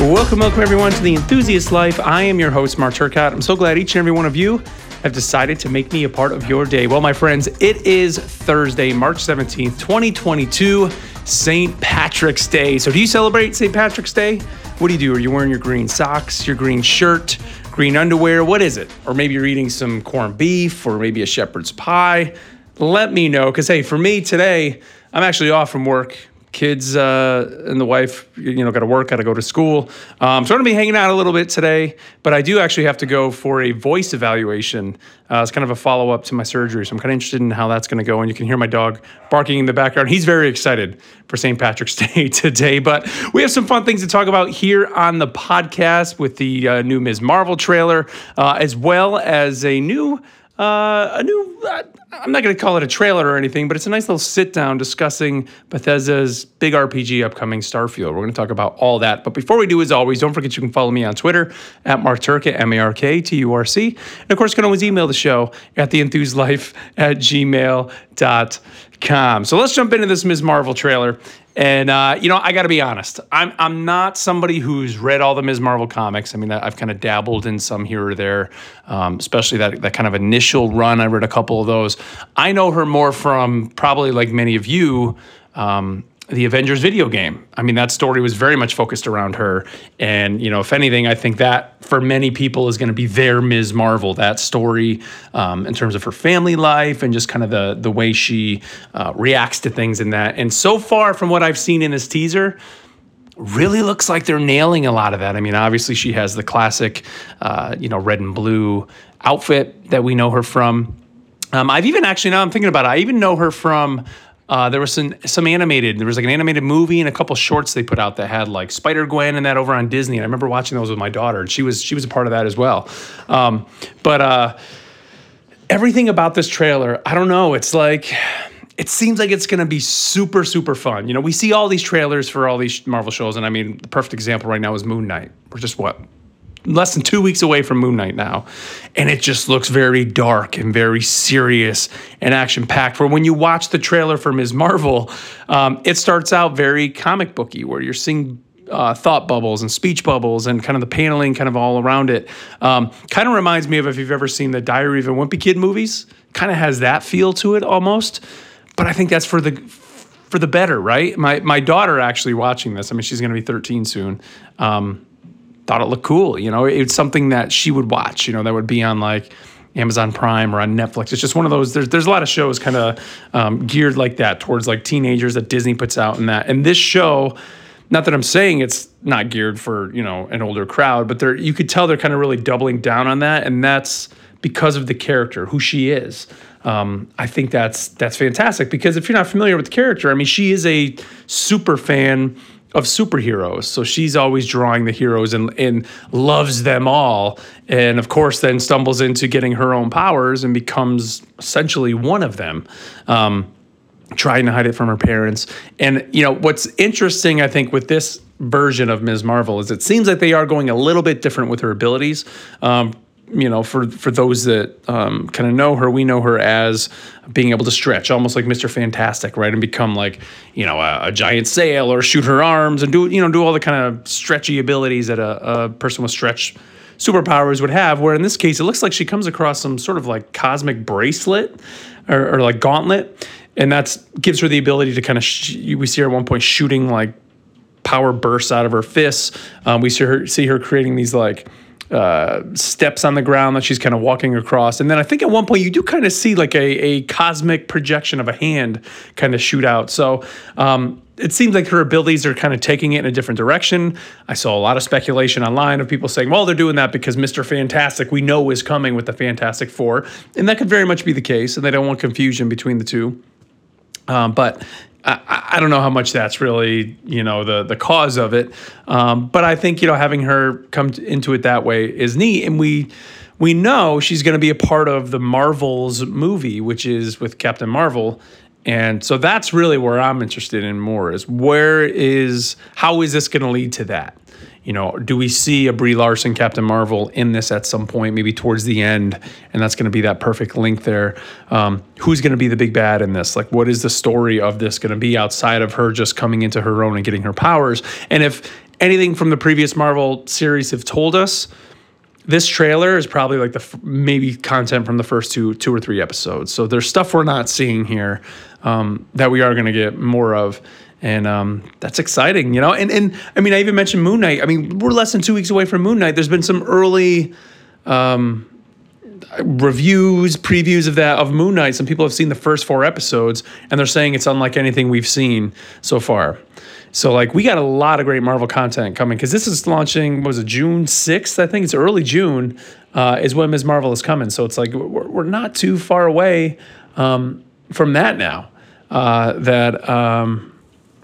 Welcome, welcome everyone to the Enthusiast Life. I am your host, Mark Turcott. I'm so glad each and every one of you have decided to make me a part of your day. Well, my friends, it is Thursday, March 17th, 2022, St. Patrick's Day. So, do you celebrate St. Patrick's Day? What do you do? Are you wearing your green socks, your green shirt, green underwear? What is it? Or maybe you're eating some corned beef or maybe a shepherd's pie. Let me know because, hey, for me today, I'm actually off from work kids uh, and the wife, you know, got to work, got to go to school. Um, so I'm going to be hanging out a little bit today, but I do actually have to go for a voice evaluation. Uh, it's kind of a follow up to my surgery. So I'm kind of interested in how that's going to go. And you can hear my dog barking in the background. He's very excited for St. Patrick's Day today. But we have some fun things to talk about here on the podcast with the uh, new Ms. Marvel trailer, uh, as well as a new. Uh, a new, uh, I'm not going to call it a trailer or anything, but it's a nice little sit down discussing Bethesda's big RPG upcoming Starfield. We're going to talk about all that. But before we do, as always, don't forget you can follow me on Twitter at Mark Turc, M A R K T U R C. And of course, you can always email the show at theenthuslife at gmail.com. So let's jump into this Ms. Marvel trailer. And uh, you know, I got to be honest. I'm I'm not somebody who's read all the Ms. Marvel comics. I mean, I've kind of dabbled in some here or there, um, especially that that kind of initial run. I read a couple of those. I know her more from probably like many of you. Um, the Avengers video game. I mean, that story was very much focused around her. And, you know, if anything, I think that for many people is going to be their Ms. Marvel, that story um, in terms of her family life and just kind of the, the way she uh, reacts to things in that. And so far, from what I've seen in this teaser, really looks like they're nailing a lot of that. I mean, obviously, she has the classic, uh, you know, red and blue outfit that we know her from. Um, I've even actually, now I'm thinking about it, I even know her from uh, there was some some animated. There was like an animated movie and a couple shorts they put out that had like Spider Gwen and that over on Disney. And I remember watching those with my daughter, and she was she was a part of that as well. Um, but uh, everything about this trailer, I don't know. It's like it seems like it's going to be super super fun. You know, we see all these trailers for all these Marvel shows, and I mean, the perfect example right now is Moon Knight. We're just what less than two weeks away from Moon Knight now, and it just looks very dark and very serious and action packed. For when you watch the trailer for Ms. Marvel, um, it starts out very comic booky, where you're seeing. Uh, thought bubbles and speech bubbles and kind of the paneling kind of all around it. Um, kind of reminds me of if you've ever seen the Diary of a Wimpy Kid movies. Kind of has that feel to it almost. But I think that's for the for the better, right? My my daughter actually watching this. I mean, she's going to be 13 soon. Um, thought it looked cool. You know, it's something that she would watch. You know, that would be on like Amazon Prime or on Netflix. It's just one of those. There's there's a lot of shows kind of um, geared like that towards like teenagers that Disney puts out and that. And this show, not that I'm saying it's not geared for you know an older crowd, but they're you could tell they're kind of really doubling down on that, and that's because of the character, who she is. Um, I think that's that's fantastic because if you're not familiar with the character, I mean, she is a super fan of superheroes. So she's always drawing the heroes and, and loves them all. And of course, then stumbles into getting her own powers and becomes essentially one of them. Um, trying to hide it from her parents. And, you know, what's interesting, I think, with this version of Ms. Marvel is it seems like they are going a little bit different with her abilities. Um, you know, for for those that um, kind of know her, we know her as being able to stretch, almost like Mister Fantastic, right, and become like you know a, a, giant sail or shoot her arms and do you know do all the kind of stretchy abilities that a, a person with stretch superpowers would have. Where in this case, it looks like she comes across some sort of like cosmic bracelet or, or like gauntlet, and that's gives her the ability to kind of sh- we see her at one point shooting like power bursts out of her fists. Um, we see her see her creating these like uh, steps on the ground that she's kind of walking across. And then I think at one point you do kind of see like a, a cosmic projection of a hand kind of shoot out. So um, it seems like her abilities are kind of taking it in a different direction. I saw a lot of speculation online of people saying, well, they're doing that because Mr. Fantastic we know is coming with the Fantastic Four. And that could very much be the case. And they don't want confusion between the two. Um, but I, I, don't know how much that's really you know the the cause of it, um, but I think you know having her come into it that way is neat, and we we know she's going to be a part of the Marvels movie, which is with Captain Marvel, And so that's really where I'm interested in more is where is how is this going to lead to that? You know, do we see a Brie Larson Captain Marvel in this at some point, maybe towards the end, and that's going to be that perfect link there? Um, who's going to be the big bad in this? Like, what is the story of this going to be outside of her just coming into her own and getting her powers? And if anything from the previous Marvel series have told us, this trailer is probably like the maybe content from the first two two or three episodes. So there's stuff we're not seeing here um, that we are going to get more of. And um, that's exciting, you know. And and I mean, I even mentioned Moon Knight. I mean, we're less than two weeks away from Moon Knight. There's been some early um, reviews, previews of that of Moon Knight. Some people have seen the first four episodes, and they're saying it's unlike anything we've seen so far. So like we got a lot of great Marvel content coming because this is launching. was it June sixth? I think it's early June uh, is when Ms. Marvel is coming. So it's like we're, we're not too far away um, from that now. Uh, that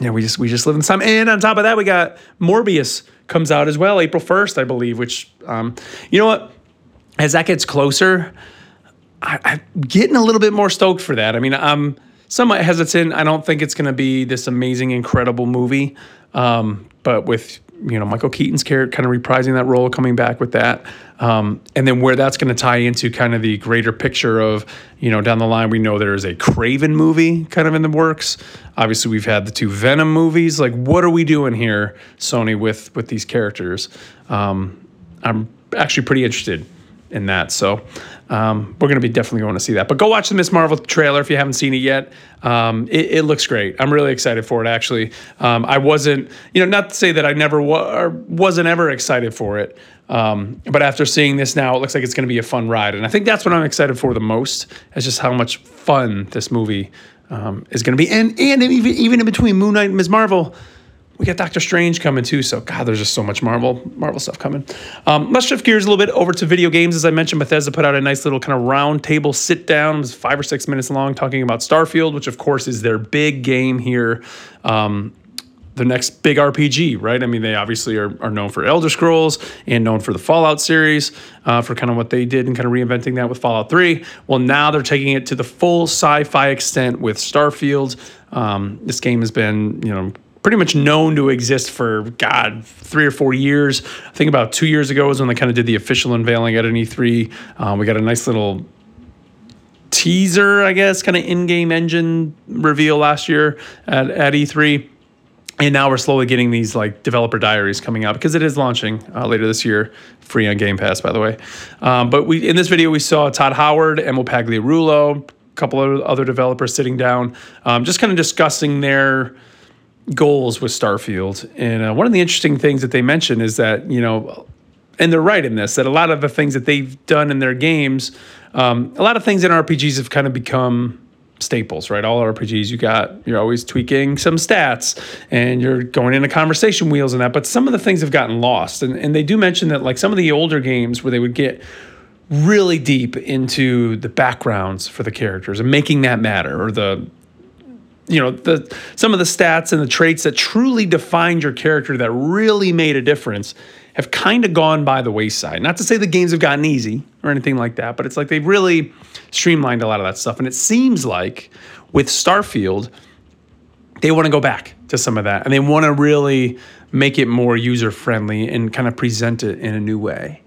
know we just we just live in time. And on top of that, we got Morbius comes out as well April first, I believe. Which um, you know what, as that gets closer, I, I'm getting a little bit more stoked for that. I mean, I'm somewhat hesitant. I don't think it's going to be this amazing, incredible movie. Um, but with you know Michael Keaton's character kind of reprising that role, coming back with that, um, and then where that's going to tie into kind of the greater picture of you know down the line we know there is a Kraven movie kind of in the works. Obviously, we've had the two Venom movies. Like, what are we doing here, Sony, with with these characters? Um, I'm actually pretty interested in that. So um, we're going to be definitely going to see that. But go watch the Miss Marvel trailer if you haven't seen it yet. Um, it, it, looks great. I'm really excited for it. Actually, um, I wasn't, you know, not to say that I never wa- wasn't ever excited for it. Um, but after seeing this now, it looks like it's going to be a fun ride, and I think that's what I'm excited for the most. Is just how much fun this movie um, is going to be, and and even even in between Moon Knight and Ms. Marvel we got Doctor Strange coming too. So God, there's just so much Marvel Marvel stuff coming. Um, let's shift gears a little bit over to video games. As I mentioned, Bethesda put out a nice little kind of round table sit down. It was five or six minutes long, talking about Starfield, which of course is their big game here. Um, the next big RPG, right? I mean, they obviously are, are known for Elder Scrolls and known for the Fallout series, uh, for kind of what they did and kind of reinventing that with Fallout 3. Well, now they're taking it to the full sci fi extent with Starfield. Um, this game has been, you know, pretty much known to exist for God three or four years. I think about two years ago was when they kind of did the official unveiling at an E3. Um, we got a nice little teaser, I guess, kind of in-game engine reveal last year at, at E3. And now we're slowly getting these like developer diaries coming out because it is launching uh, later this year, free on Game Pass, by the way. Um, but we in this video we saw Todd Howard, Emil Pagliarulo, a couple of other developers sitting down, um, just kind of discussing their goals with Starfield. And uh, one of the interesting things that they mention is that, you know, and they're right in this, that a lot of the things that they've done in their games, um, a lot of things in RPGs have kind of become staples, right? All RPGs, you got, you're always tweaking some stats and you're going into conversation wheels and that. But some of the things have gotten lost. And, and they do mention that, like, some of the older games where they would get really deep into the backgrounds for the characters and making that matter or the you know the some of the stats and the traits that truly defined your character that really made a difference have kind of gone by the wayside. Not to say the games have gotten easy or anything like that, but it's like they've really streamlined a lot of that stuff. And it seems like with Starfield, they want to go back to some of that and they want to really make it more user friendly and kind of present it in a new way.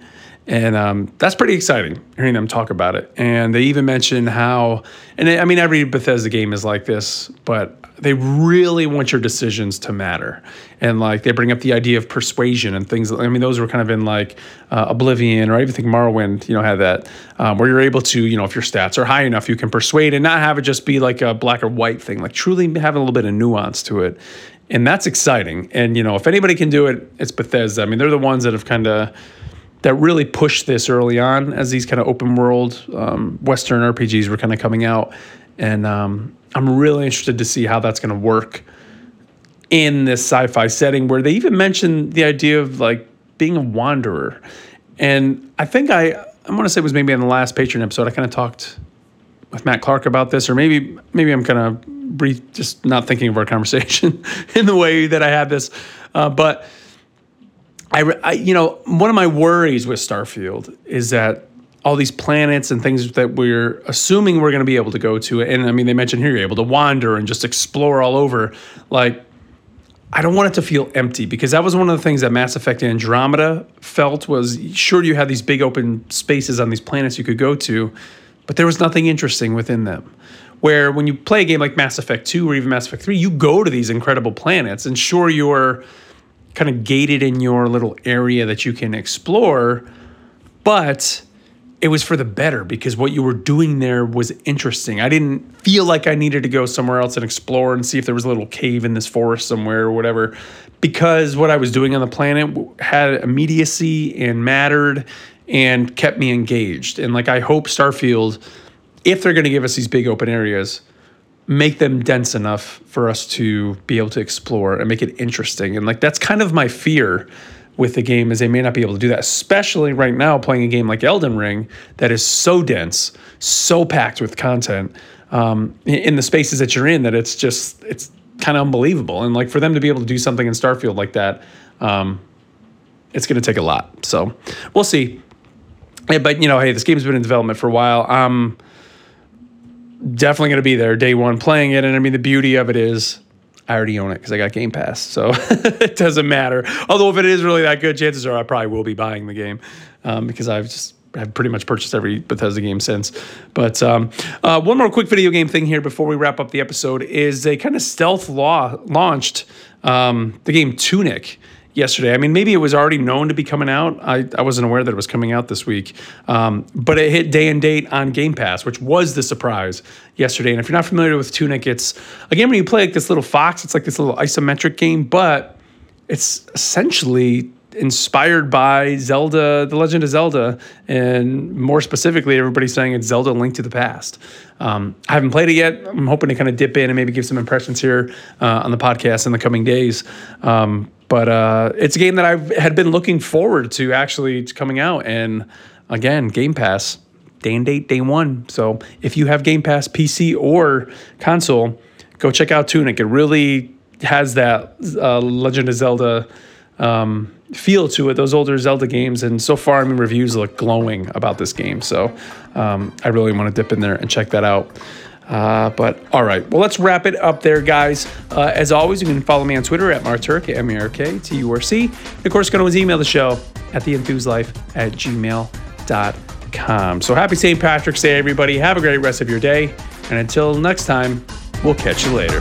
And um, that's pretty exciting hearing them talk about it. And they even mention how, and I mean, every Bethesda game is like this, but they really want your decisions to matter. And like they bring up the idea of persuasion and things. I mean, those were kind of in like uh, Oblivion or I even think Morrowind, you know, had that um, where you're able to, you know, if your stats are high enough, you can persuade and not have it just be like a black or white thing, like truly have a little bit of nuance to it. And that's exciting. And, you know, if anybody can do it, it's Bethesda. I mean, they're the ones that have kind of, that really pushed this early on as these kind of open world um, Western RPGs were kind of coming out. And um, I'm really interested to see how that's going to work in this sci fi setting where they even mentioned the idea of like being a wanderer. And I think I, I want to say it was maybe in the last Patreon episode, I kind of talked with Matt Clark about this, or maybe maybe I'm kind of brief, just not thinking of our conversation in the way that I had this. Uh, but I, I, you know, one of my worries with Starfield is that all these planets and things that we're assuming we're going to be able to go to. And I mean, they mentioned here you're able to wander and just explore all over. Like, I don't want it to feel empty because that was one of the things that Mass Effect Andromeda felt was sure you had these big open spaces on these planets you could go to, but there was nothing interesting within them. Where when you play a game like Mass Effect 2 or even Mass Effect 3, you go to these incredible planets and sure you're kind of gated in your little area that you can explore, but it was for the better because what you were doing there was interesting. I didn't feel like I needed to go somewhere else and explore and see if there was a little cave in this forest somewhere or whatever because what I was doing on the planet had immediacy and mattered and kept me engaged. And like I hope Starfield if they're going to give us these big open areas, make them dense enough for us to be able to explore and make it interesting. And like that's kind of my fear with the game is they may not be able to do that, especially right now playing a game like Elden Ring that is so dense, so packed with content um, in the spaces that you're in that it's just it's kind of unbelievable. And like for them to be able to do something in Starfield like that, um, it's going to take a lot. So we'll see. Yeah, but you know, hey, this game's been in development for a while. I'm definitely going to be there day one playing it, and I mean the beauty of it is I already own it because I got Game Pass, so it doesn't matter. Although if it is really that good, chances are I probably will be buying the game um, because I've just I've pretty much purchased every Bethesda game since. But um, uh, one more quick video game thing here before we wrap up the episode is a kind of stealth law launched um, the game Tunic yesterday. I mean, maybe it was already known to be coming out. I, I wasn't aware that it was coming out this week. Um, but it hit day and date on Game Pass, which was the surprise yesterday. And if you're not familiar with Tunic, it's again when you play like this little fox, it's like this little isometric game, but it's essentially inspired by Zelda, The Legend of Zelda, and more specifically, everybody's saying it's Zelda Link to the Past. Um, I haven't played it yet. I'm hoping to kind of dip in and maybe give some impressions here uh, on the podcast in the coming days. Um, but uh, it's a game that I had been looking forward to actually coming out. And again, Game Pass, day and date, day one. So if you have Game Pass PC or console, go check out Tunic. It really has that uh, Legend of Zelda um, feel to it, those older Zelda games. And so far, I mean, reviews look glowing about this game. So um, I really want to dip in there and check that out. Uh, but all right, well, let's wrap it up there, guys. Uh, as always, you can follow me on Twitter at MarkTurc, M E R K T U R C. Of course, you can always email the show at theenthuslife at gmail.com. So happy St. Patrick's Day, everybody. Have a great rest of your day. And until next time, we'll catch you later.